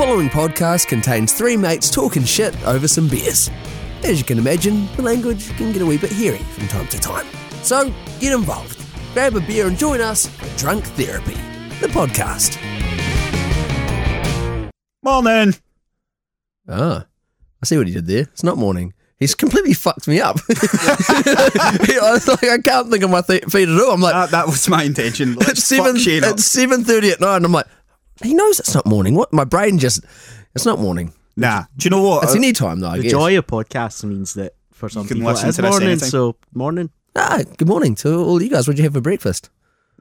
following podcast contains three mates talking shit over some beers. As you can imagine, the language can get a wee bit hairy from time to time. So get involved, grab a beer and join us for Drunk Therapy, the podcast. Morning. Ah, I see what he did there. It's not morning. He's completely fucked me up. I, was like, I can't think of my th- feet at all. I'm like, That, that was my intention. Let's it's seven. fuck up. It's seven thirty at night, and I'm like, he knows it's not morning. What? My brain just, it's not morning. Nah. Do you know what? It's any time though. I the guess. joy of podcasts means that for some can people it listen is to this morning. anytime. So morning. Ah, good morning to all you guys. What'd you have for breakfast?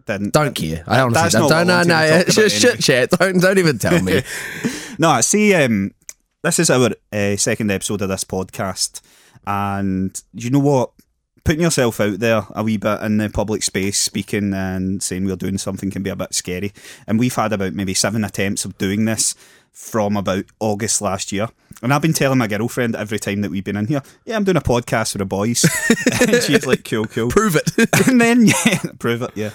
Didn't. Don't care. I honestly That's don't. not Don't, what no, no. wanted to It's just about shit chat. Don't, don't even tell me. No, see, um, this is our uh, second episode of this podcast, and you know what? Putting yourself out there a wee bit in the public space, speaking and saying we're doing something can be a bit scary. And we've had about maybe seven attempts of doing this from about August last year. And I've been telling my girlfriend every time that we've been in here, yeah, I'm doing a podcast for the boys. and she's like, cool, cool. Prove it. and then, yeah, prove it, yeah.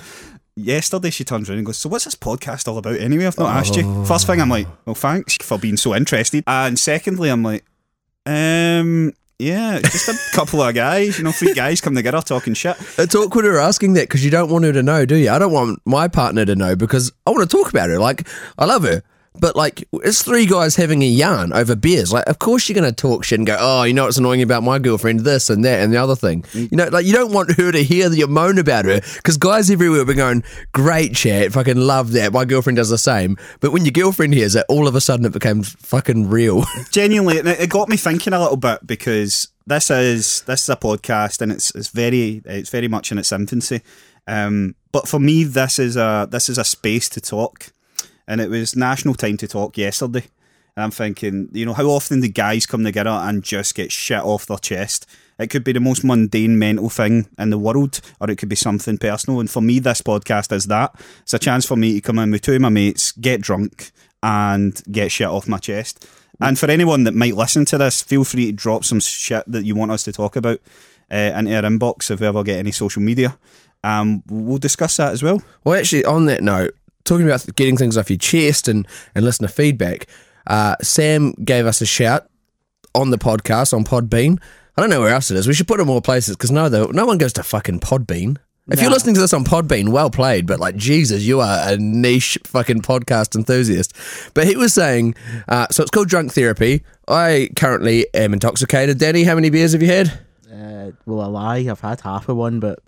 Yesterday she turns around and goes, So what's this podcast all about anyway? I've not asked you. First thing I'm like, Well thanks for being so interested. And secondly I'm like, um yeah, just a couple of guys, you know, three guys come together talking shit. it's awkward her asking that because you don't want her to know, do you? I don't want my partner to know because I want to talk about her. Like, I love her. But like, it's three guys having a yarn over beers. Like, of course you're going to talk shit and go, "Oh, you know what's annoying about my girlfriend? This and that and the other thing." You know, like you don't want her to hear that you moan about her because guys everywhere have been going, "Great chat, fucking love that." My girlfriend does the same. But when your girlfriend hears it, all of a sudden it becomes fucking real. Genuinely, it got me thinking a little bit because this is this is a podcast and it's it's very it's very much in its infancy. Um, but for me, this is a this is a space to talk, and it was National Time to Talk yesterday. And I'm thinking, you know, how often do guys come together and just get shit off their chest? It could be the most mundane mental thing in the world, or it could be something personal. And for me, this podcast is that. It's a chance for me to come in with two of my mates, get drunk, and get shit off my chest. And for anyone that might listen to this, feel free to drop some shit that you want us to talk about uh, into our inbox if we ever get any social media. Um, we'll discuss that as well. Well, actually, on that note, talking about getting things off your chest and, and listener feedback, uh, Sam gave us a shout on the podcast on Podbean. I don't know where else it is. We should put it in more places because no, though, no one goes to fucking Podbean. If you're listening to this on Podbean, well played. But like Jesus, you are a niche fucking podcast enthusiast. But he was saying, uh, so it's called Drunk Therapy. I currently am intoxicated. Danny, how many beers have you had? Uh, well, I lie. I've had half of one, but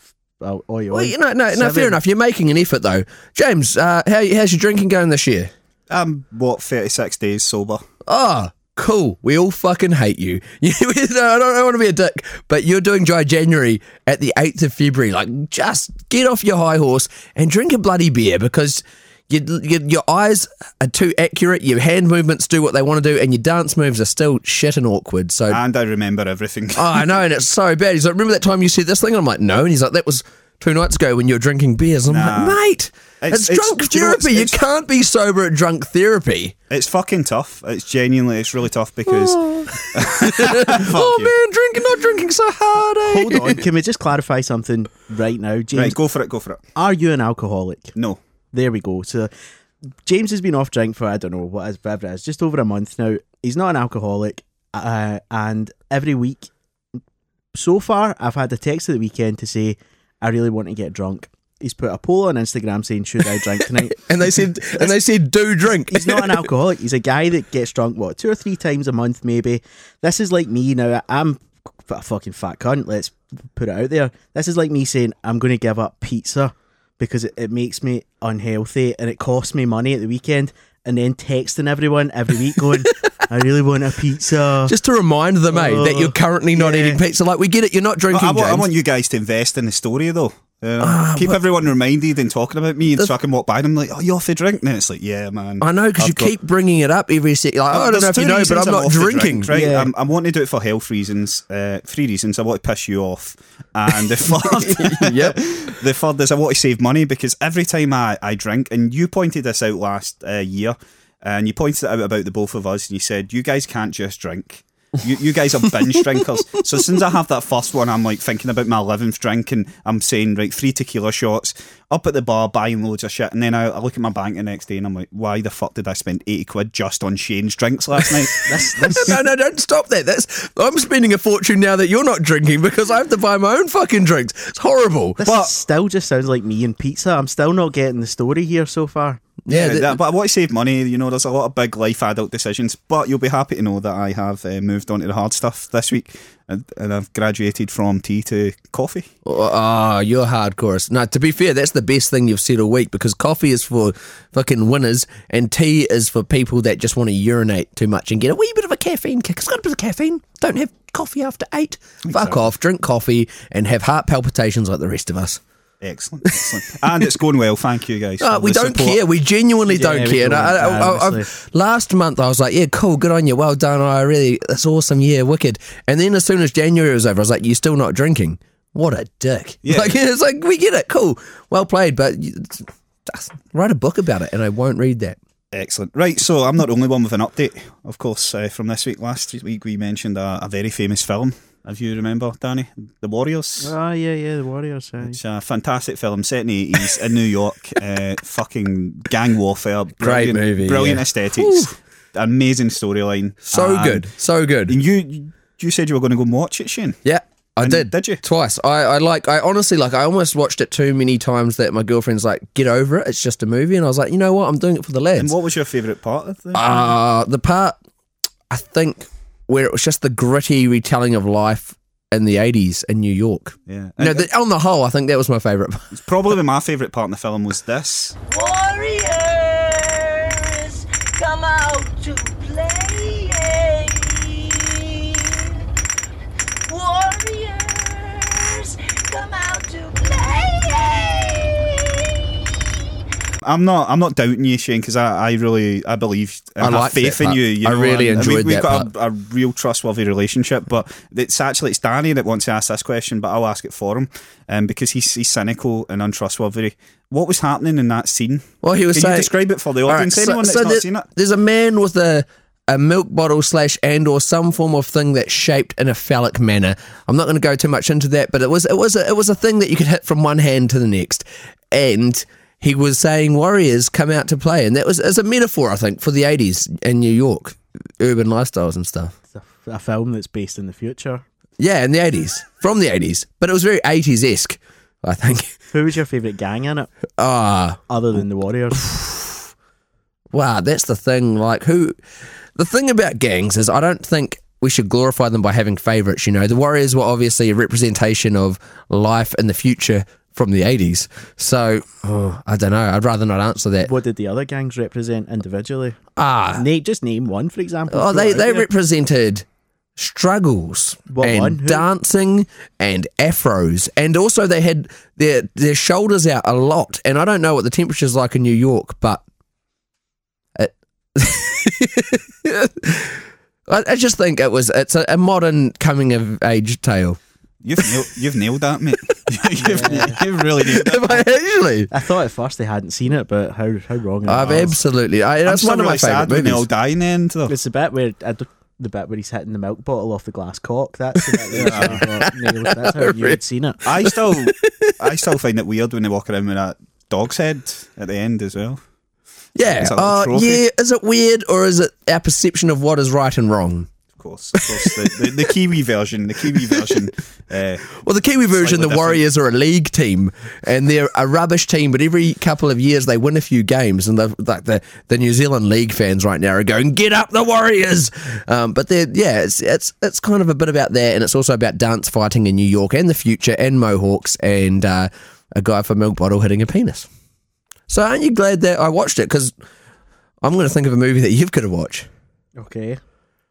oh, oh, Well, you know, no, no, fair enough. You're making an effort though. James, uh, how, how's your drinking going this year? I'm, what, 36 days sober. Oh, cool. We all fucking hate you. You- no, I don't, I don't want to be a dick, but you're doing dry January at the 8th of February. Like, just get off your high horse and drink a bloody beer because you, you, your eyes are too accurate, your hand movements do what they want to do, and your dance moves are still shit and awkward. So, And I remember everything. oh, I know, and it's so bad. He's like, remember that time you said this thing? And I'm like, no. And he's like, that was two nights ago when you were drinking beers. And I'm Nah. like, mate, It's- it's, it's- drunk do you know what's- therapy. You can't be sober at drunk therapy. It's fucking tough. It's genuinely, it's really tough because. oh you. man, drinking, not drinking so hard. Eh? Hold on. Can we just clarify something right now, James? Right, go for it, go for it. Are you an alcoholic? No. There we go. So James has been off drink for I don't know what is whatever it is, just over a month now. He's not an alcoholic, uh, and every week so far I've had a text at the weekend to say I really want to get drunk. He's put a poll on Instagram saying should I drink tonight. And they said, and they said, do drink. He's not an alcoholic. He's a guy that gets drunk what two or three times a month, maybe. This is like me now. I'm a fucking fat cunt. Let's put it out there. This is like me saying I'm going to give up pizza because it, it makes me unhealthy and it costs me money at the weekend. And then texting everyone every week going, I really want a pizza. Just to remind them, eh, that you're currently not yeah. eating pizza. Like we get it, you're not drinking. I want, I James. want you guys to invest in the story though. Uh, Ah, keep everyone reminded and talking about me, so I can walk by them like, "Oh, you off the drink?" And then it's like, "Yeah, man." I know because I've you got- keep bringing it up every second. Like, Oh, I don't know there's if you two know, but reasons I'm not off the drinking. drink, right? Yeah. I'm, I'm wanting to do it for health reasons. Uh, three reasons. I want to piss you off, and the third, Yep. the third is I want to save money because every time I, I drink, and you pointed this out last uh, year, and you pointed it out about the both of us, and you said you guys can't just drink. You, you guys are binge drinkers. So as soon as I have that first one, I'm like thinking about my eleventh drink, and I'm saying right three tequila shots up at the bar, buying loads of shit, and then I, I look at my bank the next day, and I'm like, why the fuck did I spend eighty quid just on Cheyne's drinks last night? This, this, no, no, don't stop that. That's I'm spending a fortune now that you're not drinking because I have to buy my own fucking drinks. It's horrible. this But- still just sounds like me and pizza. I'm still not getting the story here so far. Yeah, Yeah, th- that- but I want to save money. You know, there's a lot of big life adult decisions. But you'll be happy to know that I have uh, moved on to the hard stuff this week, and, and I've graduated from tea to coffee. Oh, ah, you're hardcore. Now, to be fair, that's the best thing you've said all week because coffee is for fucking winners and tea is for people that just want to urinate too much and get a wee bit of a caffeine kick. It's got a bit of caffeine. Don't have coffee after eight. Fuck off. Drink coffee and have heart palpitations like the rest of us. Excellent, excellent, and it's going well. Thank you guys. Uh, we don't support. care. We genuinely Yeah, don't care. Don't, I, I, I, I, last month, I was like, "Yeah, cool, good on you, well done. I really, that's awesome. Yeah, wicked." And then as soon as January was over, I was like, "You're still not drinking? What a dick!" Yeah. Like it's like we get it, cool, well played, but just write a book about it, and I won't read that. Excellent. Right, so I'm not the only one with an update, of course, uh, from this week. Last week we mentioned a, a very famous film, if you remember, Danny, The Warriors. Ah, yeah, yeah, the Warriors. aye. It's a fantastic film set in the 80s in New York. Uh, fucking gang warfare. Brilliant, movie, Brilliant yeah. aesthetics. Amazing storyline. So And- good, so good. And you you said you were going to go and watch it, Cheyne? Yeah. I And did. did you? Twice. I, I like I honestly like I almost watched it too many times that my girlfriend's like, get over it, it's just a movie and I was like, you know what, I'm doing it for the lads. And what was your favourite part of the Uh, the part I think where it was just the gritty retelling of life in the 80s in New York. Yeah. No, the, on the whole, I think that was my favourite. part. probably my favourite part in the film was this. Warriors, I'm not. I'm not doubting you, Cheyne, because I, I really, I believe, I, I have faith that in you. you I know, really and enjoyed we, We've got a, a real trustworthy relationship, but it's actually it's Danny that wants to ask this question, but I'll ask it for him, um, because he's he's cynical and untrustworthy. What was happening in that scene? Well, he was Can saying. you describe it for the All right, audience? Anyone that's not there- seen it? There's a man with a a milk bottle slash and or some form of thing that's shaped in a phallic manner. I'm not going to go too much into that, but it was it was a, it was a thing that you could hit from one hand to the next, and he was saying warriors come out to play, and that was as a metaphor, I think, for the 80s in New York, urban lifestyles and stuff. It's a, a film that's based in the future. Yeah, in the 80s, from the 80s, but it was very 80s esque, I think. Who was your favourite gang in it, Ah. other than the Warriors? Wow, that's the thing. Like, who? The thing about gangs is, I don't think we should glorify them by having favourites. You know, the Warriors were obviously a representation of life in the future from the '80s. So, oh, I don't know. I'd rather not answer that. what did the other gangs represent individually? Ah, Nate, just name one, for example. oh, they they represented struggles What and? Dancing and afros, and also they had their their shoulders out a lot. And I don't know what the temperature's like in New York, but it, I, I just think it was it's a, a modern coming of age tale. You've nailed, you've nailed that, mate. you've, you've really nailed that. Have I actually? I thought at first they hadn't seen it, but how how wrong I've I? absolutely. I, I'm that's still one of my really sad favorite when they all movies. die in the end. Though. It's the bit where I d- the bit where he's hitting the milk bottle off the glass cock. That's the bit where I thought, nailed. That's how you had seen it. I still, I still find it weird when they walk around with that dog's head at the end as well. Yeah. It's Uh, yeah. Is it weird or is it our perception of what is right and wrong? Of course, of course. the, the, the Kiwi version, the Kiwi version. Uh, Well, the Kiwi version, the different. Warriors are a league team, and they're a rubbish team. But every couple of years, they win a few games, and the like the the New Zealand league fans right now are going, "Get up, the Warriors!" Um, but they're yeah, it's it's it's kind of a bit about that, and it's also about dance fighting in New York and the future, and Mohawks, and uh, a guy for milk bottle hitting a penis. So aren't you glad that I watched it? Because I'm going to think of a movie that you've got to watch. Okay.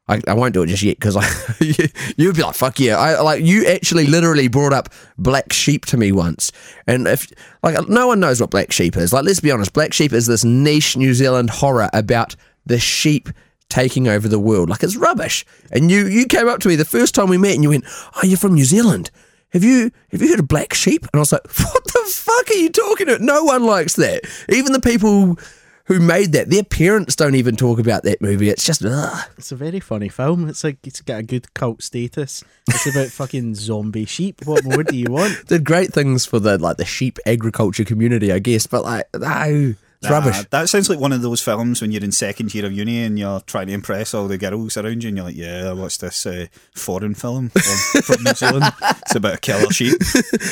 I, I won't do it just yet because you, you'd be like, fuck yeah. I like you actually literally brought up Black Sheep to me once. And if like no one knows what Black Sheep is. Like let's be honest, Black Sheep is this niche New Zealand horror about the sheep taking over the world. Like it's rubbish. And you you came up to me the first time we met and you went, Oh, you're from New Zealand. Have you have you heard of Black Sheep? And I was like, What the fuck are you talking about? No one likes that. Even the people who made that. Their parents don't even talk about that movie. It's just ugh. It's a very funny film. It's like it's got a good cult status. It's about fucking zombie sheep. What more do you want? did great things for the like the sheep agriculture community, I guess. But like, no, Nah, rubbish. That sounds like one of those films when you're in second year of uni and you're trying to impress all the girls around you, and you're like, "Yeah, I watched this uh, foreign film from, from New Zealand. It's about a killer sheep."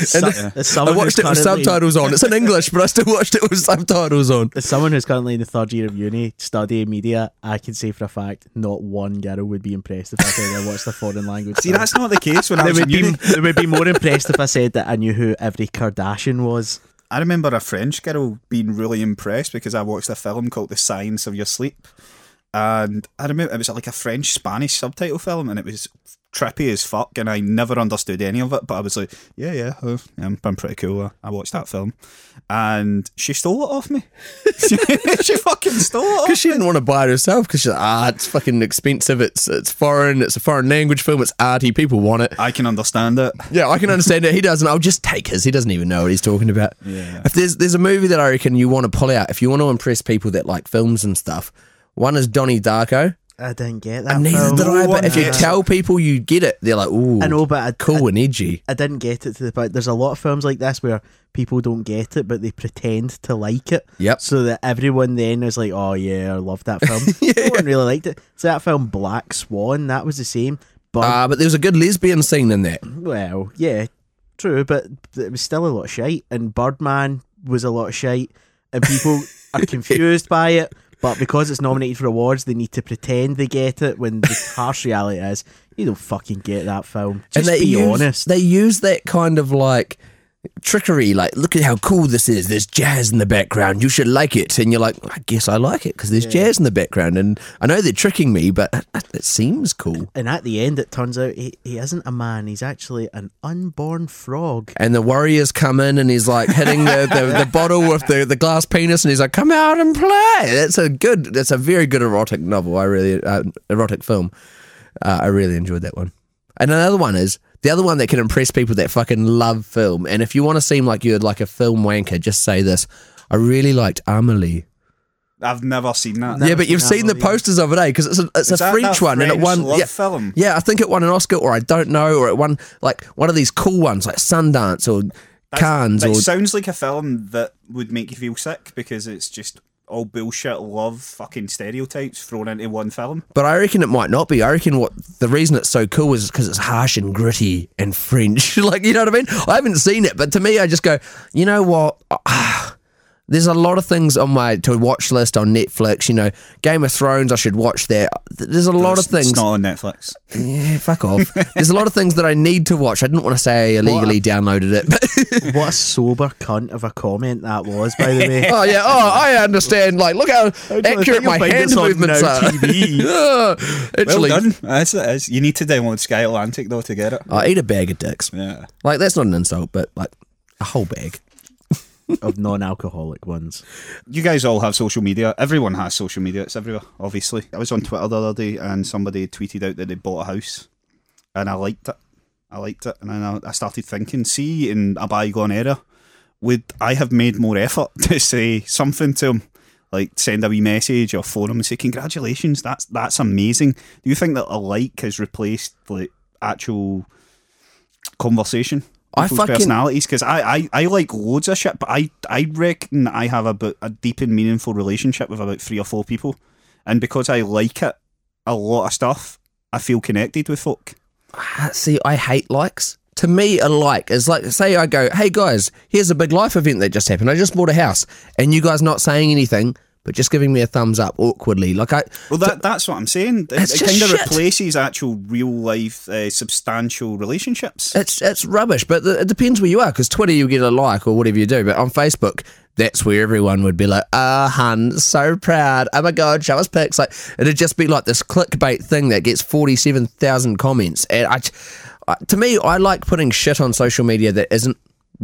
So- Yeah. I watched it with subtitles on. It's in English, but I still watched it with subtitles on. As someone who's currently in the third year of uni studying media, I can say for a fact not one girl would be impressed if I said I watched a foreign language. See, film. that's not the case when I they was would in be uni. they would be more impressed if I said that I knew who every Kardashian was. I remember a French girl being really impressed because I watched a film called The Science of Your Sleep. And I remember it was like a French Spanish subtitle film and it was trippy as fuck and I never understood any of it. But I was like, yeah, yeah, oh, I'm, I'm pretty cool. I, I watched that film. And she stole it off me. she fucking stole it Because she me. didn't want to buy it herself. Because she's like, ah, it's fucking expensive. It's it's foreign. It's a foreign language film. It's arty. People want it. I can understand it. Yeah, I can understand it. He doesn't. I'll just take his. He doesn't even know what he's talking about. Yeah. If there's there's a movie that I reckon you want to pull out, if you want to impress people that like films and stuff, one is Donnie Darko. I didn't get that. And neither film. did I. But if you tell people you get it, they're like, ooh, I know, but I, cool I, and edgy. I didn't get it to the point. There's a lot of films like this where people don't get it, but they pretend to like it. Yep. So that everyone then is like, "Oh yeah, I love that film." No one really liked it. So that film Black Swan, that was the same. But Uh, but there was a good lesbian scene in that. well, yeah, true, but it was still a lot of shite. And Birdman was a lot of shite, and people are confused by it. But because it's nominated for awards, they need to pretend they get it. When the harsh reality is, you don't fucking get that film. Just and they be use, honest. They use that kind of like trickery, like look at how cool this is. There's jazz in the background. You should like it, and you're like, I guess I like it because there's jazz in the background, and I know they're tricking me, but it seems cool. And at the end, it turns out he, he isn't a man. He's actually an unborn frog. And the warriors come in, and he's like hitting the, the, the bottle with the, the glass penis, and he's like, "Come out and play." That's a good. That's a very good erotic novel. I really uh, erotic film. Uh, I really enjoyed that one. And another one is the other one that can impress people that fucking love film. And if you want to seem like you're like a film wanker, just say this: I really liked Amelie. I've never seen that. yeah, but you've seen the posters of it, eh? Because it's a it's a French one, and it won. love yeah, film? yeah, I think it won an Oscar, or I don't know, or it won like one of these cool ones, like Sundance or Cannes, It or sounds like a film that would make you feel sick because it's just all bullshit love fucking stereotypes thrown into one film. But I reckon it might not be. I reckon what the reason it's so cool is because it's harsh and gritty and French. like, you know what I mean? I haven't seen it, but to me, I just go, you know what? There's a lot of things on my to watch list on Netflix. You know, Game of Thrones, I should watch that. There's a lot of things. It's not on Netflix. yeah, fuck off. There's a lot of things that I need to watch. I didn't want to say I illegally downloaded it, but What a sober cunt of a comment that was, by the way. oh yeah, oh I understand. Like, look how accurate my hand movements are. TV. Ah, Well done. That's it is. You need to download Sky Atlantic though to get it. I eat a bag of dicks. Yeah. Like that's not an insult, but like a whole bag. Of non-alcoholic ones. You guys all have social media. Everyone has social media. It's everywhere, obviously. I was on Twitter the other day and somebody tweeted out that they bought a house and I liked it. I liked it. And then I, started thinking, see, in a bygone era, would I have made more effort to say something to them? Like send a wee message or phone them and say, Congratulations, that's that's amazing. Do you think that a like has replaced like actual conversation? I fucking- personalities because I, I, I like loads of shit, but I I reckon I have about a deep and meaningful relationship with about three or four people, and because I like it a lot of stuff, I feel connected with folk. Ah, See, I hate likes. To me, a like is like, say I go, hey guys, here's a big life event that just happened. I just bought a house. And you guys not saying anything, but just giving me a thumbs up awkwardly. Like, I. Well, that that's what I'm saying. It, it kind of replaces actual real life uh, substantial relationships. It's, it's rubbish, but it depends where you are. Because Twitter, you get a like or whatever you do. But on Facebook, that's where everyone would be like, ah, hun, so proud. Oh my God, show us pics. Like, it'd just be like this clickbait thing that gets 47,000 comments. And I, I, to me, I like putting shit on social media that isn't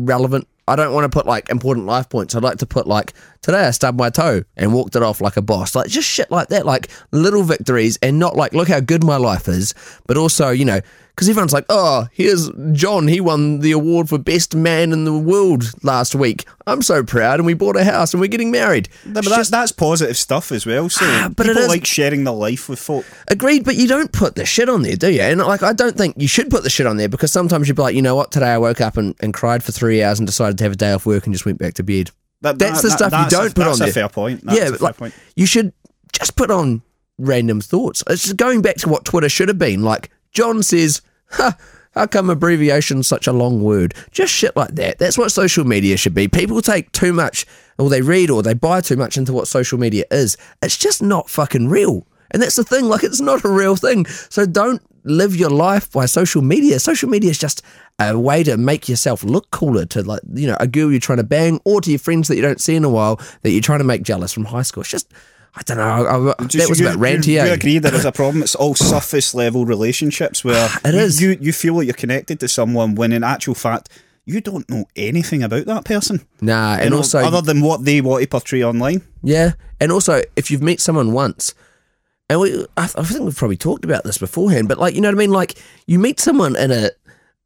relevant. I don't want to put like important life points. I'd like to put like today I stubbed my toe and walked it off like a boss. Like just shit like that, like little victories and not like, look how good my life is, but also, you know, because everyone's like, oh, here's John. He won the award for best man in the world last week. I'm so proud, and we bought a house and we're getting married. No, but that's, that's positive stuff as well. So Ah, but people like sharing their life with folk. Agreed, but you don't put the shit on there, do you? And like, I don't think you should put the shit on there because sometimes you'd be like, you know what, today I woke up and, and cried for three hours and decided to have a day off work and just went back to bed. That, That's that- the stuff you that's a- don't put that's on a there. fair point. That's yeah, a fair like, point. you should just put on random thoughts. It's just going back to what Twitter should have been. Like, John says, huh, how come abbreviation's such a long word? Just shit like that. That's what social media should be. People take too much, or they read, or they buy too much into what social media is. It's just not fucking real. And that's the thing, like, it's not a real thing. So don't live your life by social media. Social media is just a way to make yourself look cooler to, like, you know, a girl you're trying to bang, or to your friends that you don't see in a while that you're trying to make jealous from high school. It's just, I don't know. I, I, that was you, bit ranty, you, you agree there is a problem. It's all surface level relationships where It you, is. You, you feel like you're connected to someone when in actual fact you don't know anything about that person. Nah, and know, also other than what they want to portray online. Yeah, and also if you've met someone once, and we, I, I think we've probably talked about this beforehand, but like you know what I mean, like you meet someone in a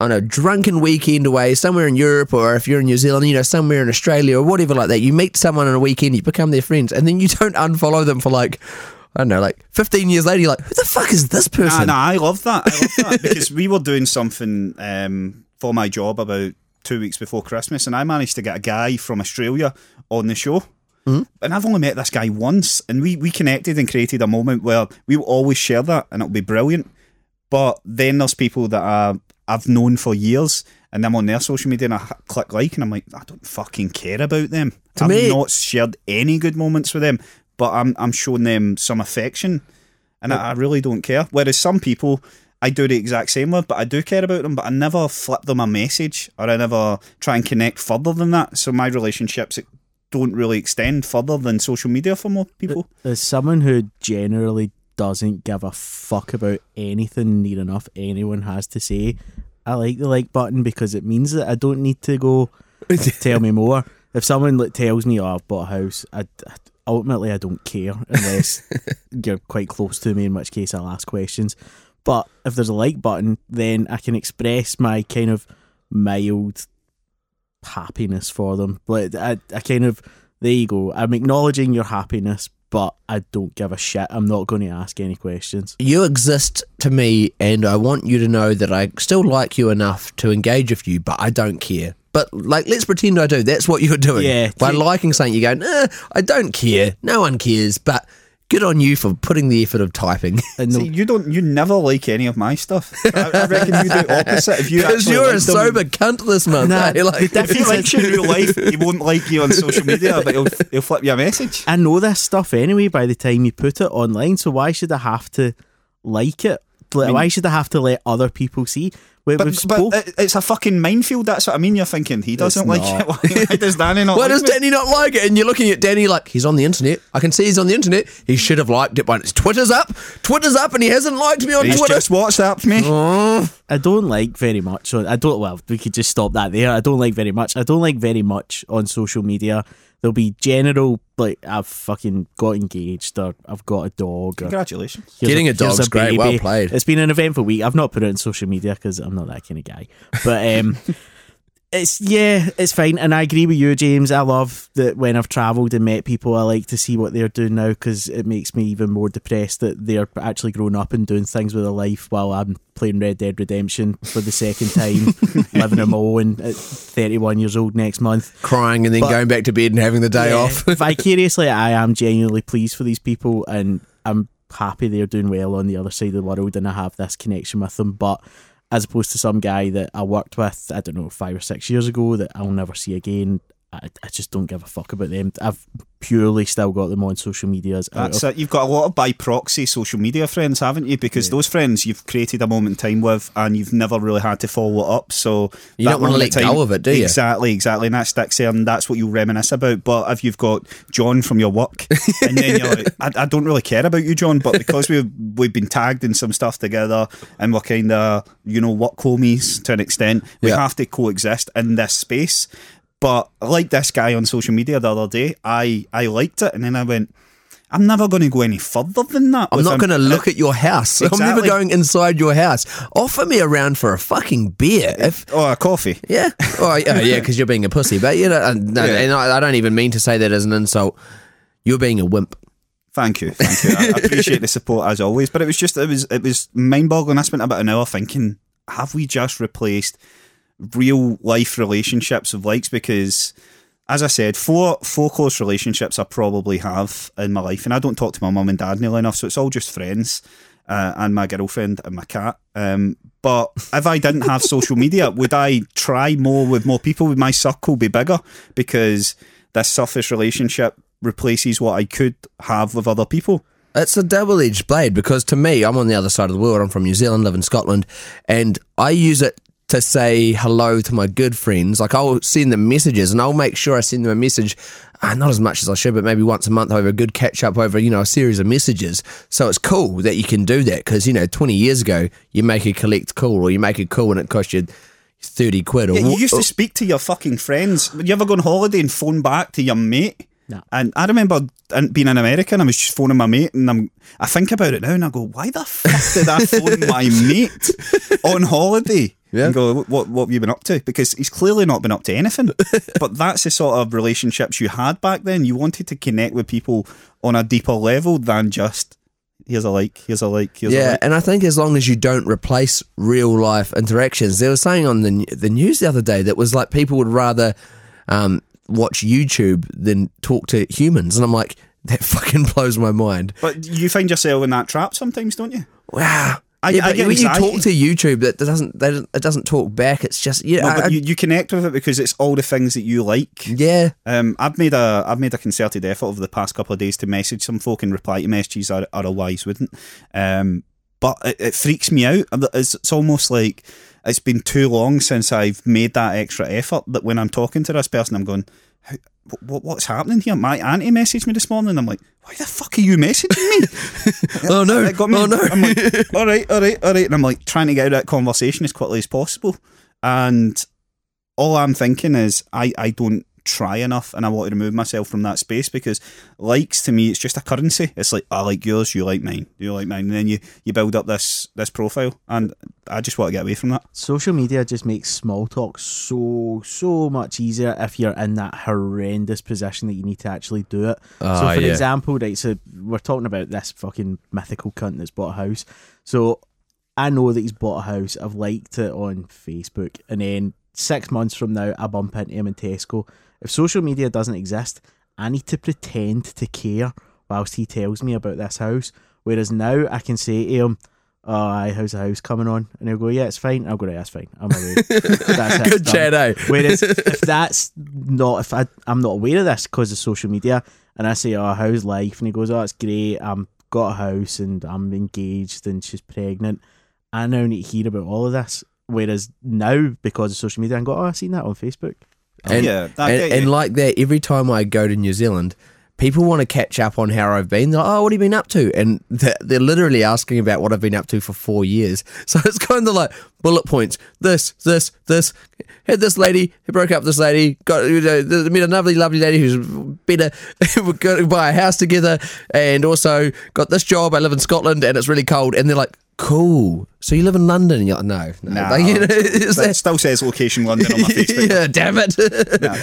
on a drunken weekend away somewhere in Europe, or if you're in New Zealand, you know somewhere in Australia or whatever like that. You meet someone on a weekend, you become their friends, and then you don't unfollow them for like. I don't know, like 15 years later, you're like, who the fuck is this person? nah, I love that. I love that because we were doing something um, for my job about two weeks before Christmas, and I managed to get a guy from Australia on the show. Mm-hmm. And I've only met this guy once, and we, we connected and created a moment where we will always share that, and it'll be brilliant. But then there's people that I, I've known for years, and I'm on their social media, and I click like, and I'm like, I don't fucking care about them. To I've me- not shared any good moments with them, but I'm I'm showing them some affection and I, I really don't care. Whereas some people, I do the exact same with, but I do care about them, but I never flip them a message or I never try and connect further than that. So my relationships don't really extend further than social media for more people. As someone who generally doesn't give a fuck about anything near enough anyone has to say, I like the like button because it means that I don't need to go tell me more. If someone like tells me, "Oh, I've bought a house," I, I- ultimately I don't care unless you're quite close to me, in which case I'll ask questions. But if there's a like button, then I can express my kind of mild happiness for them. But I, I kind of there you go. I'm acknowledging your happiness, but I don't give a shit. I'm not going to ask any questions. you exist to me, and I want you to know that I still like you enough to engage with you, but I don't care. But like, let's pretend I do. That's what you're doing. Yeah, By liking something, you go, nah, eh, I don't care. No one cares. But good on you for putting the effort of typing. And See, you don't, you never like any of my stuff. I, I reckon you do opposite. If you because you're a like them- sober cunt this month. Nah, eh? Like, the If he likes you in real life, he won't like you on social media, but he'll, he'll flip you a message. I know this stuff anyway by the time you put it online, so why should I have to like it? Like, why should I have to let other people see? We, But, but it's a fucking minefield. That's what I mean. You're thinking he doesn't like not. it. Why, why does Danny not Why like does it? Danny not like it? And you're looking at Danny like he's on the internet. I can see he's on the internet. He should have liked it, but his Twitter's up. Twitter's up, and he hasn't liked me on He's Twitter. just WhatsApped me. Oh. I don't like very much on I don't well, we could just stop that there. I don't like very much. I don't like very much on social media. There'll be general like I've fucking got engaged or I've got a dog or Congratulations. Getting a here's dog's great. Well played. It's been an eventful week. I've not put it on social media because I'm not that kind of guy. But um, it's yeah, it's fine. And I agree with you, James. I love that when I've travelled and met people, I like to see what they're doing now because it makes me even more depressed that they're actually growing up and doing things with their life while I'm playing Red Dead Redemption for the second time, living on my own at 31 years old next month. Crying and then But- going back to bed and having the day Yeah, off. vicariously, I am genuinely pleased for these people, and I'm happy they're doing well on the other side of the world, and I have this connection with them. But as opposed to some guy that I worked with, I don't know, five or six years ago that I'll never see again. I, I just don't give a fuck about them. I've purely still got them on social medias. out That's of- it. You've got a lot of by proxy social media friends, haven't you? Because those friends you've created a moment in time with, and you've never really had to follow it up. So You that don't wanna moment let in go of it, do you? Exactly, exactly, and that sticks there, and that's what you reminisce about. But if you've got John from your work, and then you're like, I, I don't really care about you, John, but because we've we've been tagged in some stuff together, and we're kind of you know work homies to an extent, we Yeah. have to coexist in this space. But like this guy on social media the other day, I I liked it, and then I went, I'm never going to go any further than that. I'm not going to look at your house. I'm never going inside your house. Offer me around for a fucking beer. Eh, if Oh, a coffee. yeah, oh yeah, yeah, because you're being a pussy. But you know, and, no, Yeah. and I, I don't even mean to say that as an insult. You're being a wimp. Thank you, thank you. I I appreciate the support as always. But it was just it was it was mind boggling. I spent about an hour thinking, have we just replaced real life relationships of likes? Because as I said, four four close relationships I probably have in my life, and I don't talk to my mum and dad nearly enough, so it's all just friends. Uh, and my girlfriend and my cat. Um, but if I didn't have social media, would I try more with more people? Would my circle be bigger? Because this surface relationship replaces what I could have with other people. It's a double edged blade because to me, I'm on the other side of the world. I'm from New Zealand, live in Scotland, and I use it to say hello to my good friends. Like I'll send them messages and I'll make sure I send them a message, uh, not as much as I should, but maybe once a month over a good catch up over, you know, a series of messages. So it's cool that you can do that because, you know, 20 years ago, you make a collect call or you make a call and it costs you 30 quid. Or Yeah, you wh- used to speak to your fucking friends. Would you ever go on holiday and phone back to your mate? No. And I remember being in America and I was just phoning my mate and I'm, I think about it now and I go, why the fuck did I phone my mate on holiday? Yeah. And go, what, what have you been up to? Because he's clearly not been up to anything. but that's the sort of relationships you had back then. You wanted to connect with people on a deeper level than just, here's a like, here's a like, here's a Yeah, like. and I think as long as you don't replace real life interactions, there was saying on the the news the other day that was like people would rather um, watch YouTube than talk to humans, and I'm like, that fucking blows my mind. But you find yourself in that trap sometimes, don't you? Wow. I- yeah, I but get when you talk to YouTube, that doesn't that it doesn't talk back. It's just yeah, No, I- but you, you connect with it because it's all the things that you like. yeah. Um, I've made a I've made a concerted effort over the past couple of days to message some folk and reply to messages I otherwise wouldn't. Um, but it, it freaks me out. It's, it's almost like it's been too long since I've made that extra effort that when I'm talking to this person, I'm going, "How- what, what's happening here? My auntie messaged me this morning. I'm like, why the fuck are you messaging me? Oh no! It got me. Oh no! I'm like, all right, all right, all right. And I'm like trying to get out of that conversation as quickly as possible. And all I'm thinking is I, I don't try enough and I want to remove myself from that space because likes to me it's just a currency. It's like I like yours, you like mine, you like mine. And then you, you build up this this profile and I just want to get away from that. Social media just makes small talk so so much easier if you're in that horrendous position that you need to actually do it. so Ah, for yeah. example, right, so we're talking about this fucking mythical cunt that's bought a house. So I know that he's bought a house. I've liked it on Facebook, and then six months from now, I bump into him in Tesco. If social media doesn't exist, I need to pretend to care whilst he tells me about this house. Whereas now, I can say to him, "Oh, aye, how's the house coming on?" And he'll go, "Yeah, it's fine." I'll go, "Right, that's fine. I'm away." That's it, Good it's done." chat, eh? Whereas if that's not, if I, I'm not aware of this because of social media, and I say, "Oh, how's life?" and he goes, "Oh, it's great. I'm got a house and I'm engaged and she's pregnant," I now need to hear about all of this. Whereas now, because of social media, I go, "Oh, I seen that on Facebook." And, Yeah, and, and like that, every time I go to New Zealand, people want to catch up on how I've been. They're like, oh, what have you been up to? And they're, they're literally asking about what I've been up to for four years. So it's kind of like bullet points. This, this, this. Had this lady, broke up with this lady, got you know, met a lovely, lovely lady who's better, we're going to buy a house together, and also got this job. I live in Scotland and it's really cold. And they're like, cool. So you live in London? And you're like, no, no. Nah, Like, you know, that- still says location London on my Facebook. yeah, damn it.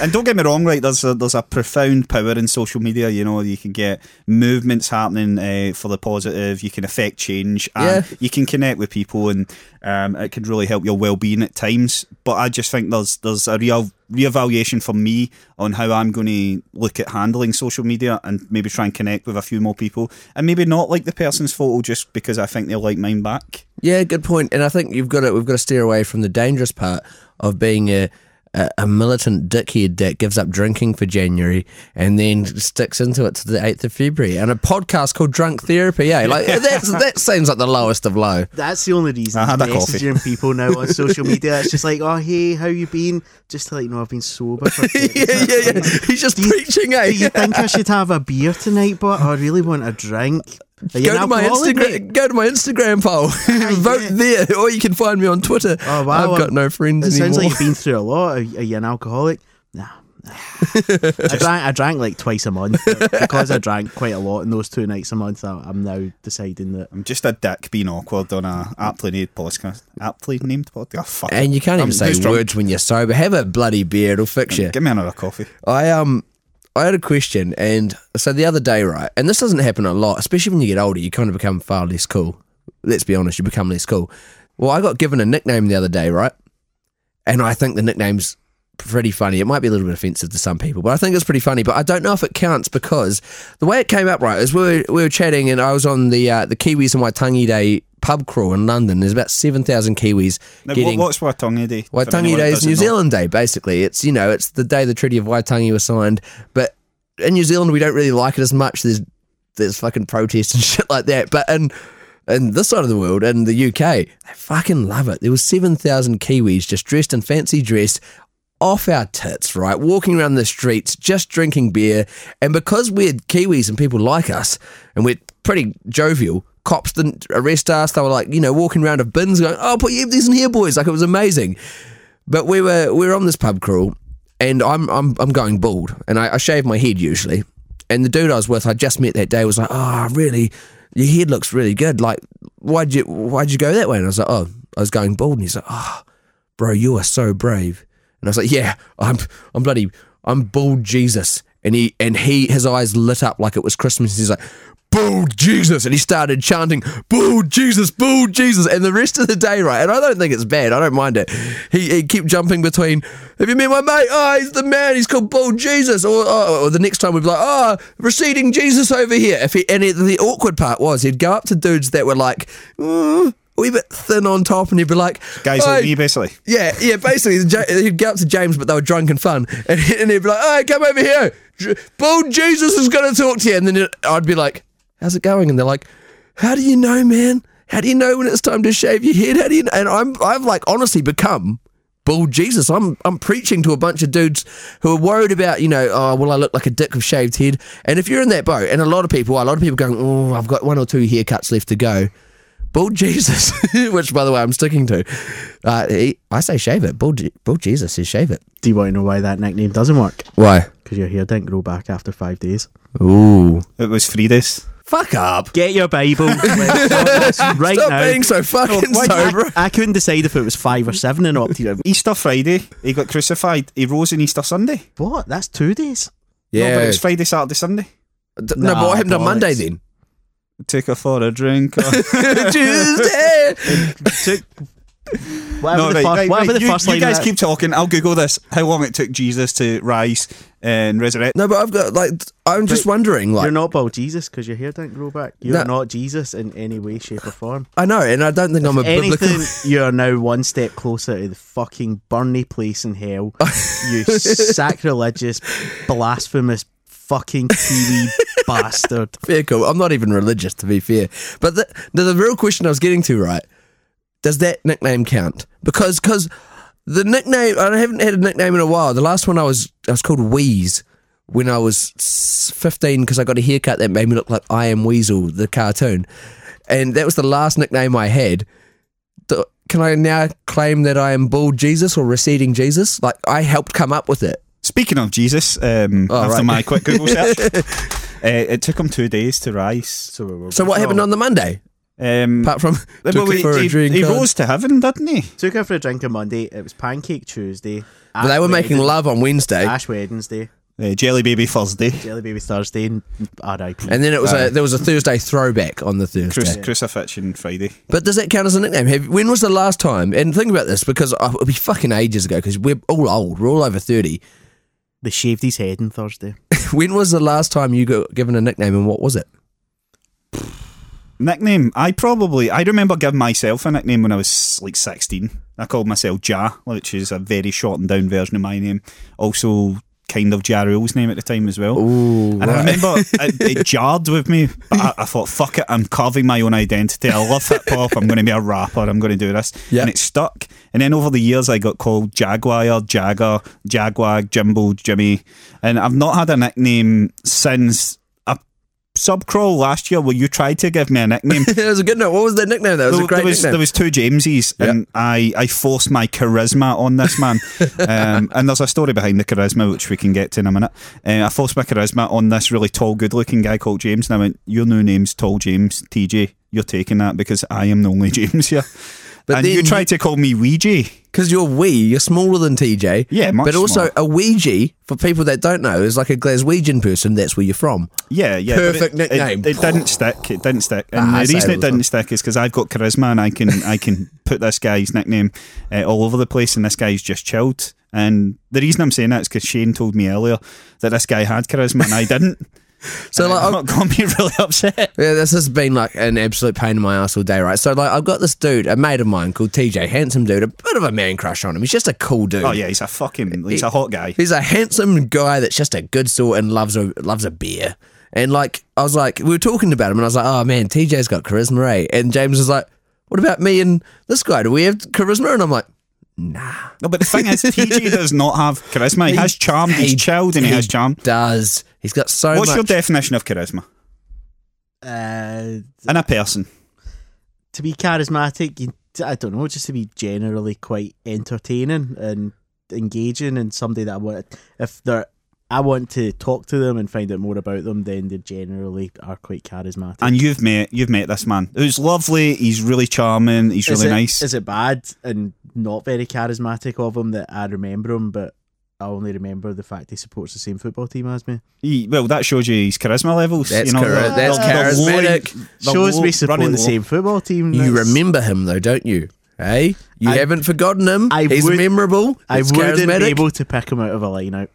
And don't get me wrong, right? There's a, there's a profound power in social media. You know, you can get movements happening uh, for the positive. You can affect change, and Yeah. you can connect with people, and um, it can really help your well being at times. But I just think there's there's a real reevaluation for me on how I'm going to look at handling social media and maybe try and connect with a few more people, and maybe not like the person's photo just because I think they'll like mine back. Yeah, good point. And I think you've got to we've got to steer away from the dangerous part of being a a, a militant dickhead that gives up drinking for January and then sticks into it to the eighth of February. And a podcast called Drunk Therapy. Yeah, like that's that seems like the lowest of low. That's the only reason I had I'm a coffee. messaging people now on social media. It's just like, oh hey, how you been? Just to let you know I've been sober. For yeah, yeah, yeah. He's just Do you- preaching, eh? Do you think I should have a beer tonight? But I really want a drink. Are you Go to my alcoholic, mate? Instagram. Go to my Instagram poll. Vote yeah. there, or you can find me on Twitter. Oh, wow, I've got no friends It anymore. sounds like you've been through a lot. Are, are you an alcoholic? Nah, I drank. I drank like twice a month because I drank quite a lot in those two nights a month. I, I'm now deciding that I'm just a dick being awkward on a aptly named podcast. Aptly named podcast. Oh, fuck And it. you can't I'm even say too strong. words when you're sober. Have a bloody beer, it'll fix you. Give me another coffee. I um I had a question and so the other day, right, and this doesn't happen a lot, especially when you get older, you kind of become far less cool. Let's be honest, you become less cool. Well, I got given a nickname the other day, right? And I think the nickname's pretty funny. It might be a little bit offensive to some people, but I think it's pretty funny. But I don't know if it counts because the way it came up, right, is we were, we were chatting and I was on the uh, the Kiwis and Waitangi Day pub crawl in London. There's about seven thousand Kiwis Now, getting. what, what's Waitangi Day? Waitangi Day is New? Zealand Day, basically. It's you know, it's the day the Treaty of Waitangi was signed. But in New Zealand, we don't really like it as much. There's there's fucking protests and shit like that. But in in this side of the world, in the UK, they fucking love it. There was seven thousand Kiwis just dressed in fancy dress. Off our tits, right? Walking around the streets, just drinking beer. And because we're Kiwis and people like us, and we're pretty jovial, cops didn't arrest us. They were like, you know, walking around of bins going, oh, put empties in here, boys. Like, it was amazing. But we were we were on this pub crawl, and I'm I'm I'm going bald, and I, I shave my head usually. And the dude I was with, I just met that day, was like, "Oh, really? Your head looks really good. Like, why'd you why'd you go that way?" And I was like, "Oh, I was going bald." And he's like, "Oh, bro, you are so brave." And I was like, "Yeah, I'm I'm bloody I'm bald Jesus." And he and he his eyes lit up like it was Christmas. He's like, Bald Jesus, and he started chanting, Bald Jesus, Bald Jesus, and the rest of the day, right? And I don't think it's bad. I don't mind it. He, he kept jumping between, Have you met my mate? Oh, he's the man. He's called Bald Jesus. Or, or, or the next time we'd be like, Oh, receding Jesus over here. If he, and he, the awkward part was he'd go up to dudes that were like, mm, a wee bit thin on top, and he'd be like, Guys "Oh, like me, basically. yeah, yeah. Basically, he'd go up to James, but they were drunk and fun, and, he- and he'd be like, "Hey, come over here. Bald Jesus is going to talk to you." And then I'd be like, "How's it going?" And they're like, "How do you know, man? How do you know when it's time to shave your head? How do you?" Know? And I'm, I've like honestly become bull Jesus. I'm, I'm preaching to a bunch of dudes who are worried about, you know, oh, will I look like a dick with shaved head? And if you're in that boat, and a lot of people, a lot of people going, oh, I've got one or two haircuts left to go. Bull Jesus, which by the way I'm sticking to. Uh, he, I say shave it. Bull, Je- Bald Jesus says shave it. Do you want to know why that nickname doesn't work? Why? Because your hair didn't grow back after five days. Ooh. It was three days. Fuck up. Get your Bible right Stop now. being so fucking oh, why- sober. I, I couldn't decide if it was five or seven and up to you. Easter Friday, he got crucified. He rose on Easter Sunday. What? That's two days. No, but Yeah. it was Friday, Saturday, Sunday. D- no, but Nah, what happened on Monday then? Took her for a drink. Tuesday. Took whatever No, the, right, fir- right, whatever right. the You, first you line. guys of keep talking. I'll Google this. How long it took Jesus to rise and resurrect? No, but I've got like I'm just wondering, like You're not bald Jesus because your hair didn't grow back. You're No. not Jesus in any way, shape, or form. I know, and I don't think I'm a biblical. You are now one step closer to the fucking Burnley place in hell. you sacrilegious, blasphemous, fucking TV bastard. fair cool. I'm not even religious, to be fair. But the, the the real question I was getting to, right? Does that nickname count? Because because the nickname I haven't had a nickname in a while. The last one I was I was called Wheeze when I was 15 because I got a haircut that made me look like I am Weasel, the cartoon, and that was the last nickname I had. Do- Can I now claim that I am bald Jesus or receding Jesus? Like I helped come up with it. Speaking of Jesus, um, Oh, after right. my quick Google search, uh, it took him two days to rise. So, So what happened on the Monday? Um, Apart from well, took it he, for a he- drink he on- rose to heaven, didn't he? Took her for a drink on Monday. It was Pancake Tuesday. But they were making love on Wednesday, Ash Wednesday, Uh, Jelly Baby Thursday, Jelly Baby Thursday, and R.I.P. and then it was Aye. a there was a Thursday throwback on the Thursday. Cruci- Crucifixion Friday. But does that count as a nickname? Have, when was the last time? And think about this because uh, it'll be fucking ages ago because we're all old. We're all over thirty. They shaved his head on Thursday. when was the last time you got given a nickname and what was it? Nickname? I probably I remember giving myself a nickname when I was like sixteen. I called myself Ja, which is a very shortened down version of my name. Also, kind of Ja Rule's name at the time as well. Ooh, And I remember it, it jarred with me, but I, I thought, fuck it, I'm carving my own identity. I love hip hop. I'm going to be a rapper. I'm going to do this. Yeah. And it stuck. And then over the years, I got called Jaguar, Jagger, Jaguar, Jimbo, Jimmy. And I've not had a nickname since. Sub crawl last year where you tried to give me a nickname. it was a good note. What was the nickname? That was there, a great there was, nickname. there was two Jameses, and I, I forced my charisma on this man. um, and there's a story behind the charisma, which we can get to in a minute. Uh, I forced my charisma on this really tall, good looking guy called James, and I went, Your new name's Tall James, TJ. You're taking that because I am the only James here. But and you then- tried to call me Weegie. Because you're wee, you're smaller than TJ. Yeah, much But also, smaller. a Weegie, for people that don't know, is like a Glaswegian person. That's where you're from. Yeah, yeah. Perfect it, it- nickname. It, didn't stick. It didn't stick. And Ah, the reason it it didn't fun. stick is because I've got charisma and I can I can put this guy's nickname uh, all over the place, and this guy's just chilled. And the reason I'm saying that is because Cheyne told me earlier that this guy had charisma and I didn't. So, And like, it I've- got be really upset. Yeah, this has been like an absolute pain in my ass all day, right? So, like, I've got this dude, a mate of mine called TJ, handsome dude, a bit of a man crush on him. He's just a cool dude. Oh yeah, he's a fucking he's a hot guy. He's a handsome guy that's just a good sort and loves a loves a beer. And like, I was like, we were talking about him, and I was like, oh man, TJ's got charisma, eh? And James was like, what about me and this guy? Do we have charisma? And I'm like, nah. No, but the thing is, TJ does not have charisma. He, has charm. He's He- chilled and he, has charm. Does he's got so What's much? your definition of charisma Uh, in a person? to be charismatic, you, I don't know, just to be generally quite entertaining and engaging, and somebody that I want. If they're, I want to talk to them and find out more about them, then they generally are quite charismatic. And you've met you've met this man who's lovely. He's really charming. He's is really it, nice. Is it bad and not very charismatic of him that I remember him, but I only remember the fact he supports the same football team as me? He, well, that shows you his charisma levels. That's you know, chari- that's charismatic. the Shows low- me support running the same football team. you That's- remember him though, don't you? Hey, you I- haven't forgotten him. I He's would- memorable. I It's wouldn't charismatic. be able to pick him out of a lineup.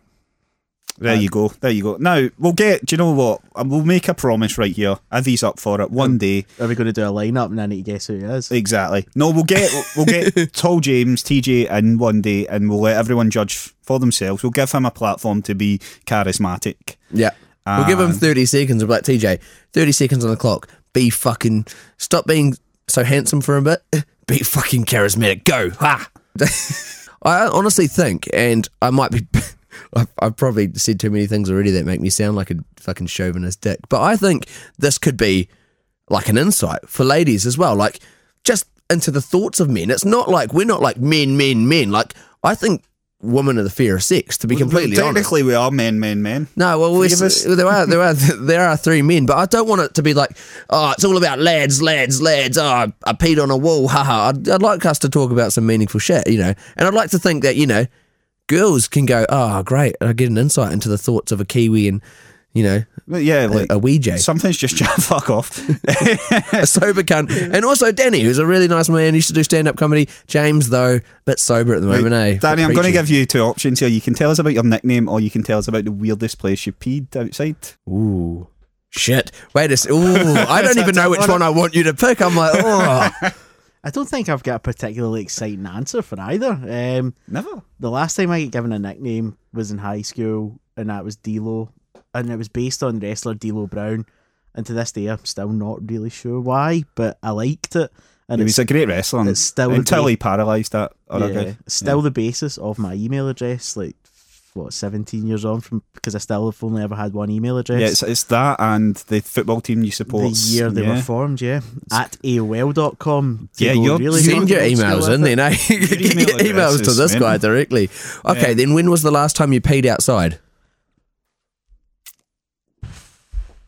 There you go. There you go. Now we'll get. Do you know what? Um, We'll make a promise right here. Ivy's up for it. One day, Are we going to do a lineup and I need to guess who he is? exactly. No, we'll get. We'll get Tall James, TJ, in one day, and we'll let everyone judge for themselves. We'll give him a platform to be charismatic. Yeah. We'll give him 30 seconds. We'll be like, TJ, 30 seconds on the clock. Be fucking, stop being so handsome for a bit. Be fucking charismatic. Go. Ha. I honestly think, and I might be, I've, I've probably said too many things already that make me sound like a fucking chauvinist dick, but I think this could be like an insight for ladies as well. Like, just into the thoughts of men. It's not like, we're not like men, men, men. Like, I think women are the fear of sex, to be completely honest. Technically, we are men, men, men. No, well, we, there are there are there are three men, but I don't want it to be like, oh, it's all about lads, lads, lads. Oh, I, I peed on a wall, haha. I'd, I'd like us to talk about some meaningful shit, you know. And I'd like to think that you know, girls can go, oh, great, I get an insight into the thoughts of a Kiwi and you know yeah, a, like a Weegie, something's just fuck off. a sober cunt, and also Danny, who's a really nice man, used to do stand up comedy. James though, bit sober at the moment, eh? Danny, I'm going to give you two options here. You can tell us about your nickname, or you can tell us about the weirdest place you peed outside. Ooh. Shit. Wait a s- Ooh, I don't even know which one I want you to pick. I'm like, oh. I don't think I've got a particularly exciting answer for either. Um, Never. the last time I got given a nickname was in high school, and that was D'Lo, and it was based on wrestler D'Lo Brown. And to this day, I'm still not really sure why, but I liked it, and he it's, was a great wrestler and- it's still until the- he paralysed that other yeah, guy. still the basis of my email address. Like what, 17 years on from because I still have only ever had one email address. Yeah, it's, it's that and the football team you support. the year they were formed, yeah. At AOL.com. Yeah, you're- really Send your got old school emails with in it. then, eh? email emails to this man. guy directly. Okay, Yeah. then when was the last time you paid outside?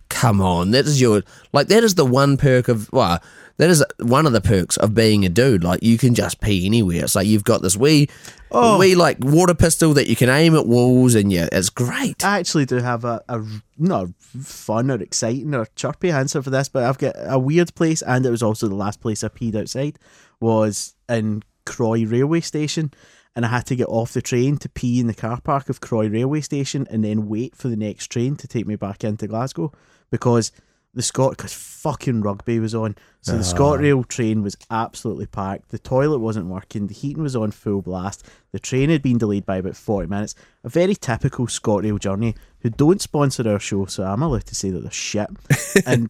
Come on, that is your like that is the one perk of well, that is one of the perks of being a dude. Like you can just pee anywhere. It's like you've got this wee, Oh. wee like water pistol that you can aim at walls, and yeah, it's great. I actually do have a, a not fun or exciting or chirpy answer for this, but I've got a weird place, and it was also the last place I peed outside was in Croy railway station, and I had to get off the train to pee in the car park of Croy railway station, and then wait for the next train to take me back into Glasgow because the Scott because fucking rugby was on, so the ScotRail ah. train was absolutely packed. The toilet wasn't working. The heating was on full blast. The train had been delayed by about forty minutes. A very typical ScotRail journey. Who don't sponsor our show, so I'm allowed to say that they're shit. and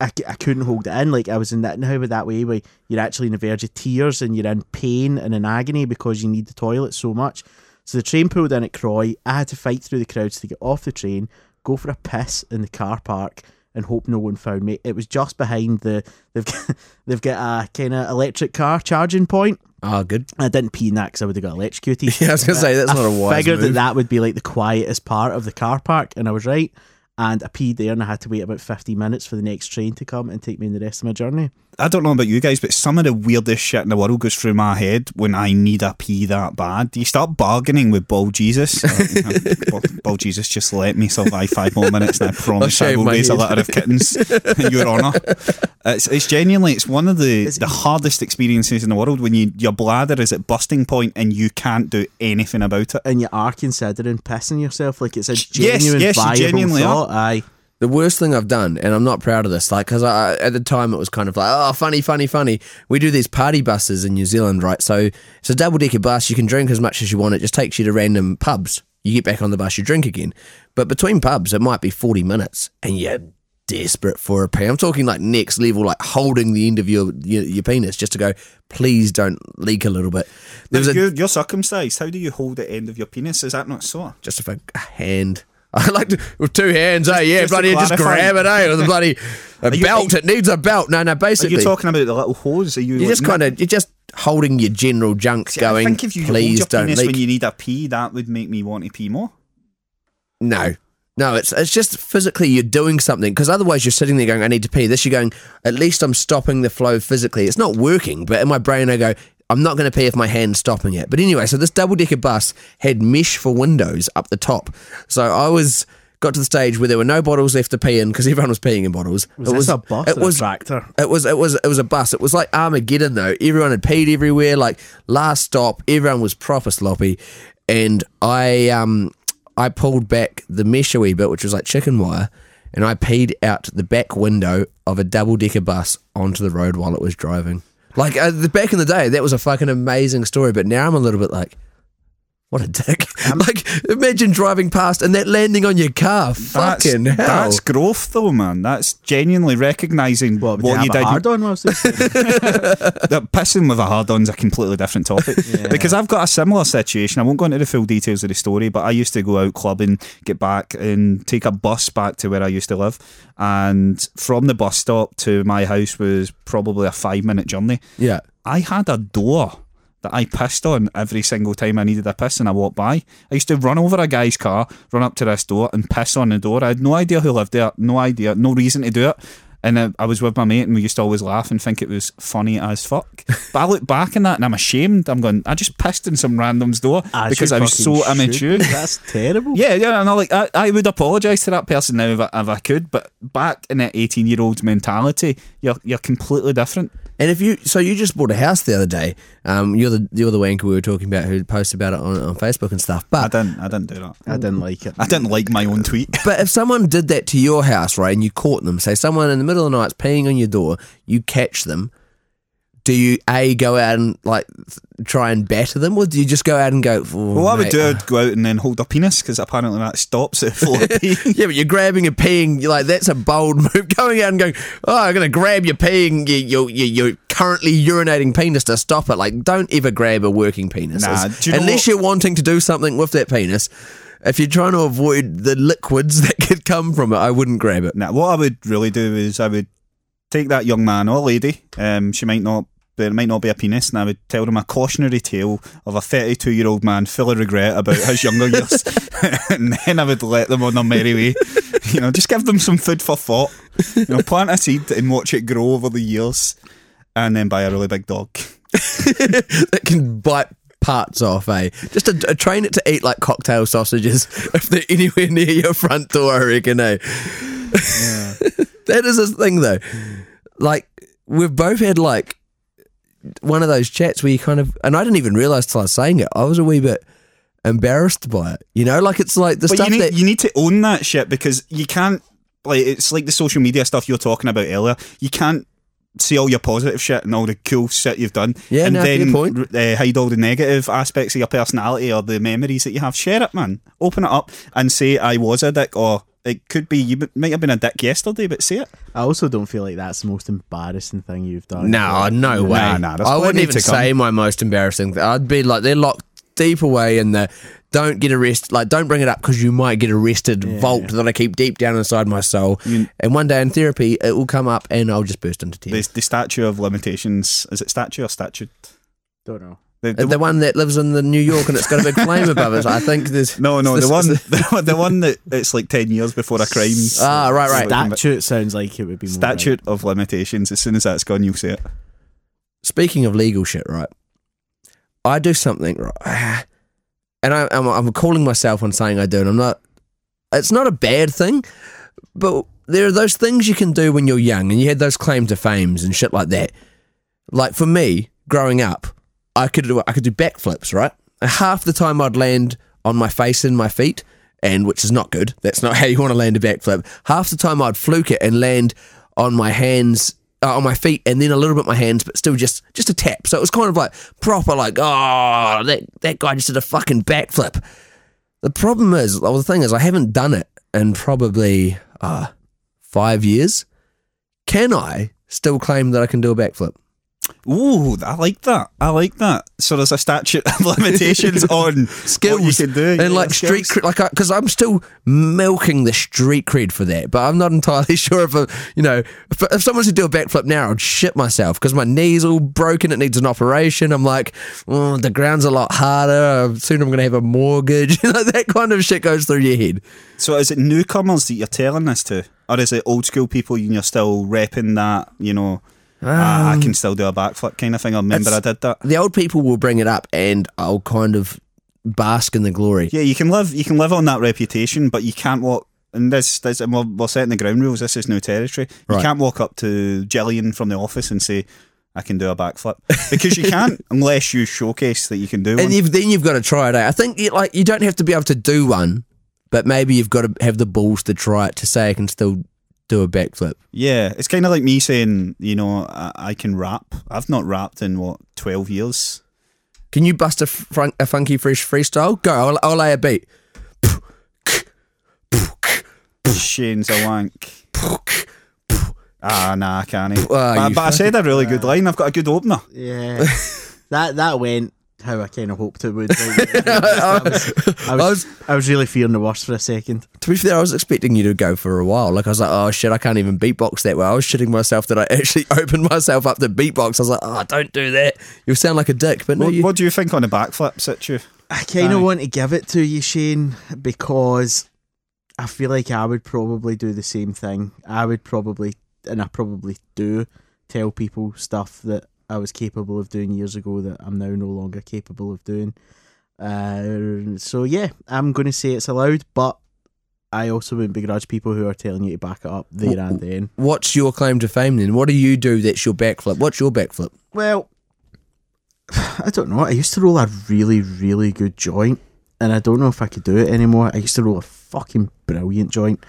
I, I couldn't hold it in. Like I was in that now with that way where you're actually in the verge of tears and you're in pain and in agony because you need the toilet so much. So the train pulled in at Croy. I had to fight through the crowds to get off the train, go for a piss in the car park, and hope no one found me. It was just behind the they've they've got a kind of electric car charging point. Oh, good. I didn't pee in that because I would have got electrocuted. Yeah, I was gonna say that's I not a wise I figured move. that that would be like the quietest part of the car park, and I was right. And I peed there, and I had to wait about fifty minutes for the next train to come and take me in the rest of my journey. I don't know about you guys, but some of the weirdest shit in the world goes through my head when I need a pee that bad. Do you start bargaining with Ball Jesus? Uh, Ball, Ball Jesus, just let me survive five more minutes, and I promise I will raise a head. litter of kittens in your honour. It's, it's genuinely it's one of the, the hardest experiences in the world when you your bladder is at busting point and you can't do anything about it. And you are considering pissing yourself like it's a Yes, genuine yes, you viable genuinely are. thought. Aye. The worst thing I've done, and I'm not proud of this, like, because I, at the time it was kind of like, oh, funny, funny, funny. We do these party buses in New Zealand, right? So it's a double decker bus. You can drink as much as you want. It just takes you to random pubs. You get back on the bus, you drink again. But between pubs, it might be 40 minutes, and you're desperate for a pee. I'm talking like next level, like holding the end of your your, your penis just to go, please don't leak a little bit. There was a, you're, you're circumcised. How do you hold the end of your penis? Is that not so? just a, a hand. I like to, with two hands, eh? Yeah, just bloody, just grab it, eh? With a bloody a you- belt. it needs a belt. No, no, basically. You're talking about the little hose? Are you? You're just kind of you're just holding your general junk See, going. I think if you please hold your don't leak. when you need a pee, that would make me want to pee more. no, no, it's it's just physically you're doing something because otherwise you're sitting there going, I need to pee. This you're going. At least I'm stopping the flow physically. It's not working, but in my brain I go. I'm not going to pee if my hand's stopping it. But anyway, so this double decker bus had mesh for windows up the top. So I was got to the stage where there were no bottles left to pee in because everyone was peeing in bottles. Was it this was a bus It or a was tractor? It was it was it was a bus. It was like Armageddon though. Everyone had peed everywhere. Like last stop, everyone was proper sloppy, and I um I pulled back the mesh a wee bit, which was like chicken wire, and I peed out the back window of a double decker bus onto the road while it was driving. Like uh, the back in the day, that was a fucking amazing story. But now I'm a little bit like. What a dick! Um, like, imagine driving past and that landing on your car. Fucking that's, hell! That's growth, though, man. That's genuinely recognising What, what, you have did. hard on whilst That pissing with a hard on's a completely different topic. Because I've got a similar situation. I won't go into the full details of the story, but I used to go out clubbing, get back, and take a bus back to where I used to live. And from the bus stop to my house was probably a five minute journey. yeah. I had a door that I pissed on every single time I needed a piss and I walked by. I used to run over a guy's car, run up to this door and piss on the door. I had no idea who lived there, no idea, no reason to do it. And uh, I was with my mate and we used to always laugh and think it was funny as fuck. But I look back on that and I'm ashamed. I'm going, I just pissed in some random's door As because I was so fucking immature. That's terrible. Yeah, yeah, and I like I, I would apologise to that person now if I, if I could, but back in that eighteen year old's mentality, you're you're completely different. And if you, so you just bought a house the other day. Um, you're the you're the wanker we were talking about who posted about it on, on Facebook and stuff. But I But didn't I didn't do that. I didn't like it. I didn't like my own tweet. but if someone did that to your house, right, and you caught them, say someone in the middle of the night's peeing on your door, you catch them. Do you a go out and like try and batter them, or do you just go out and go? "Oh, Well, I would mate, do, uh," I'd go out and then hold a penis because apparently that stops it full of pee. Yeah, but you're grabbing and peeing. You're like that's a bold move. Going out and going, oh, I'm gonna grab your peeing, your your, your, your currently urinating penis to stop it. Like, don't ever grab a working penis, Nah, you know unless what- you're wanting to do something with that penis. If you're trying to avoid the liquids that could come from it, I wouldn't grab it. now, what I would really do is I would take that young man or lady, um, she might not, there might not be a penis, and I would tell them a cautionary tale of a 32 year old man full of regret about his younger years, and then I would let them on their merry way. You know, just give them some food for thought. You know, plant a seed and watch it grow over the years, and then buy a really big dog. that can bite parts off, eh? Just to train it to eat like cocktail sausages if they're anywhere near your front door, I reckon, eh? that is a thing, though. Like, we've both had like one of those chats where you kind of, and I didn't even realize till I was saying it, I was a wee bit embarrassed by it. You know, like it's like the But stuff you need that. you need to own that shit because you can't like it's like the social media stuff you were talking about earlier. You can't see all your positive shit and all the cool shit you've done, Yeah, and no, then. Uh, hide all the negative aspects of your personality or the memories that you have. Share it, man. Open it up and say I was a dick, or it could be you might have been a dick yesterday, but say it. I also don't feel like that's the most embarrassing thing you've done. No, no way. Nah, nah, I wouldn't even say my most embarrassing thing. I'd be like, they're locked deep away in the don't get arrested. Like, don't bring it up because you might get arrested. Vault that I keep deep down inside my soul. and one day in therapy, it will come up, and I'll just burst into tears. The, the statue of limitations is it statue or statute? Don't know. The, The, the- one that lives in the New York and it's got a big flame above it. I think there's no, no, the this- one, the, one- the one that it's like ten years before a crime. Ah, right, right. Statute sounds like it would be more right. Statute of limitations. As soon as that's gone, you'll see it. Speaking of legal shit, right? I do something right, and I, I'm, I'm calling myself on saying I do, and I'm not. It's not a bad thing, but there are those things you can do when you're young, and you had those claim to fames and shit like that. Like for me, growing up, I could do I could do backflips, right? Half the time I'd land on my face and my feet, and which is not good. That's not how you want to land a backflip. Half the time I'd fluke it and land on my hands, uh, on my feet, and then a little bit my hands, but still just just a tap. So it was kind of like proper, like oh that that guy just did a fucking backflip. The problem is, the thing is, I haven't done it in probably uh, five years. Can I still claim that I can do a backflip? Ooh, I like that. I like that. So there's a statute of limitations on skills you can do and Yeah, like street cred, like because I'm still milking the street cred for that, but I'm not entirely sure if a, you know if, if someone to do a backflip now, I'd shit myself because my knee's all broken. It needs an operation. I'm like, oh, the ground's a lot harder. Soon I'm gonna have a mortgage. You know that kind of shit goes through your head. So is it newcomers that you're telling this to, or is it old school people and you're still repping that? You know, "Ah, I can still do a backflip kind of thing. I remember I Um, did that. The old people will bring it up, and I'll kind of bask in the glory. Yeah, you can live. You can live on that reputation, but you can't walk. And this, this, and we're, we're setting the ground rules. This is new territory. You Right. can't walk up to Jillian from the office and say, "I can do a backflip," because you can't unless you showcase that you can do one. and you've, then you've got to try it out. I think you, like you don't have to be able to do one, but maybe you've got to have the balls to try it to say I can still do a backflip. Yeah, it's kind of like me saying, you know, I, I can rap. I've not rapped in what twelve years. Can you bust a, fun- a funky fresh freestyle? Go, I'll, I'll lay a beat. Cheyne's a wank. Ah, nah, I can't. Ah, but but I said a really good line. I've got a good opener. Yeah, that that went how I kind of hoped it would. I was, I, was, I was really fearing the worst for a second. To be fair, I was expecting you to go for a while. Like I was like, oh shit, I can't even beatbox that well. I was shitting myself that I actually opened myself up to beatbox. I was like, oh, don't do that. You sound like a dick. But no, What, you. what do you think on the backflip, Situ? I kind of want to give it to you, Cheyne, because I feel like I would probably do the same thing. I would probably, and I probably do, tell people stuff that I was capable of doing years ago that I'm now no longer capable of doing. Uh, so yeah, I'm going to say it's allowed, but I also wouldn't begrudge people who are telling you to back it up there and then. What's your claim to fame then? What do you do that's your backflip? What's your backflip? Well, I don't know. I used to roll a really, really good joint, and I don't know if I could do it anymore. I used to roll a fucking brilliant joint,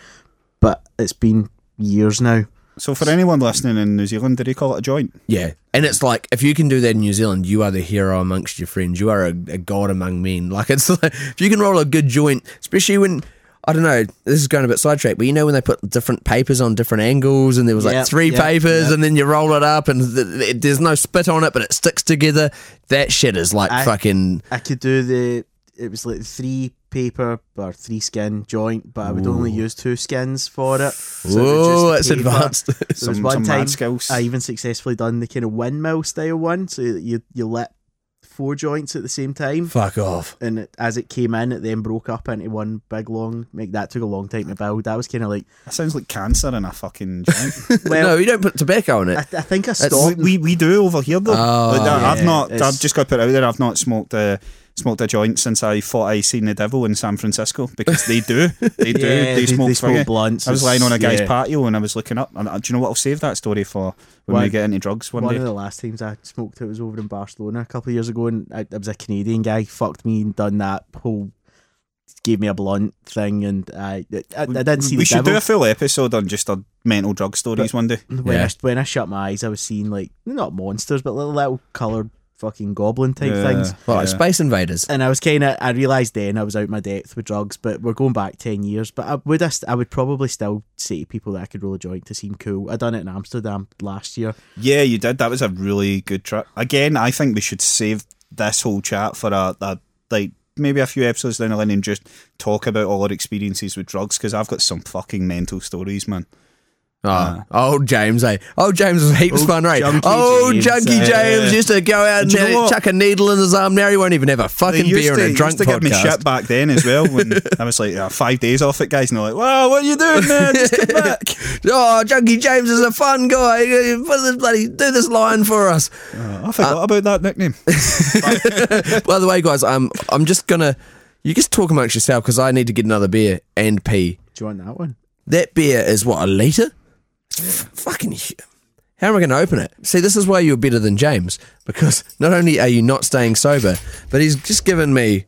but it's been years now. So for anyone listening in New Zealand, did he call it a joint? Yeah. And it's like, if you can do that in New Zealand, you are the hero amongst your friends. You are a, a god among men. Like, it's like, if you can roll a good joint, especially when, I don't know, this is going a bit sidetracked, but you know when they put different papers on different angles and there was like Yep, three yep, papers yep. and then you roll it up and th- th- there's no spit on it, but it sticks together. That shit is like I- fucking. I could do the. It was like three paper or three skin joint, but I would only use two skins for it. So it was Whoa, it's paper. advanced. There was Some- one some mad time. I even successfully done the kind of windmill style one, so you you lit four joints at the same time. Fuck off. and it, as it came in, it then broke up into one big long. Like that took a long time to build. That was kind of like, That sounds like cancer in a fucking joint. well, no, you don't put tobacco in it. I, I think I we, stopped. we we do over here though. Oh, Like that, I've not. I've just got to put it out there. I've not smoked a smoked a joint since I thought I seen the devil in San Francisco because they do. They do. Yeah, they, smoke, they smoke blunts. I was lying on a guy's Yeah. patio and I was looking up. And uh, do you know what? I'll save that story for when we get into drugs one, One day. of the last times I smoked it was over in Barcelona a couple of years ago, and I, it was a Canadian guy fucked me and done that whole gave me a blunt thing, and I I, I didn't see we the should devil. do a full episode on just our mental drug stories one day. when Yeah. I when I shut my eyes, I was seeing like not monsters, but little, little coloured fucking goblin type Yeah. things. Well, like Yeah. Space Invaders. and I was kind of I realized then I was out my depth with drugs, but we're going back ten years. But I would I, st- I would probably still say to people that I could roll a joint to seem cool. I done it in Amsterdam last year. Yeah, you did. That was a really good trip. Again, I think we should save this whole chat for a, a like maybe a few episodes down the line and just talk about all our experiences with drugs because I've got some fucking mental stories, man. Oh, old James, eh? Old James was heaps fun, right? Junkie Old James, Junkie eh? James used to go out and Do you know uh, chuck a needle in his arm. Now he won't even have a fucking beer to, and a drunk used to give me shit back then as well when I was like "Ah, five days off it, guys, and they're like, "Wow, what are you doing, man? Just get back." Oh, Junkie James is a fun guy. Put this bloody do this line for us. Oh, I forgot about that nickname. By the way, guys, I'm I'm just gonna you just talk amongst yourself because I need to get another beer and pee. Do you want that one? That beer is what a liter. Fucking. hu- How am I going to open it? See, this is why you're better than James because not only are you not staying sober, but he's just given me.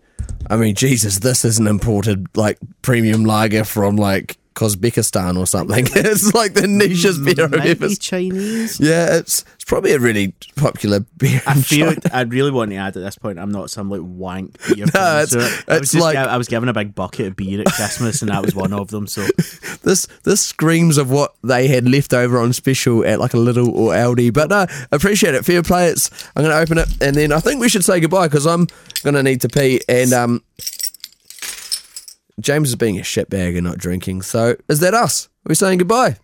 I mean, Jesus, this is an imported like premium lager from like Uzbekistan or something. it's like the nichest beer I've ever. Chinese. Yeah, it's it's probably a really popular beer. I feel. I really want to add at this point. I'm not some like wank beer. No, it's- connoisseur. I was just like- I was given a big bucket of beer at Christmas, and that was one of them. So this this screams of what they had left over on special at like a Lidl or Aldi. But no, appreciate it. Fair play. It's I'm going to open it and then I think we should say goodbye because I'm going to need to pee and um. James is being a shitbag and not drinking. So is that us? Are we saying goodbye?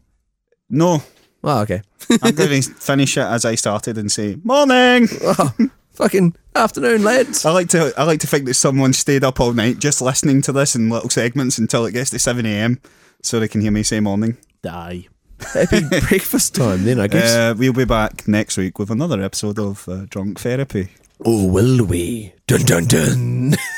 No, Oh, okay. I'm going to finish it as I started and say morning. Oh, fucking afternoon, lads. I like to I like to think that someone stayed up all night just listening to this in little segments until it gets to seven a.m. so they can hear me say morning. die. Happy breakfast time then, I guess. Uh, we'll be back next week with another episode of uh, Drunk Therapy. oh, will we? Dun dun dun.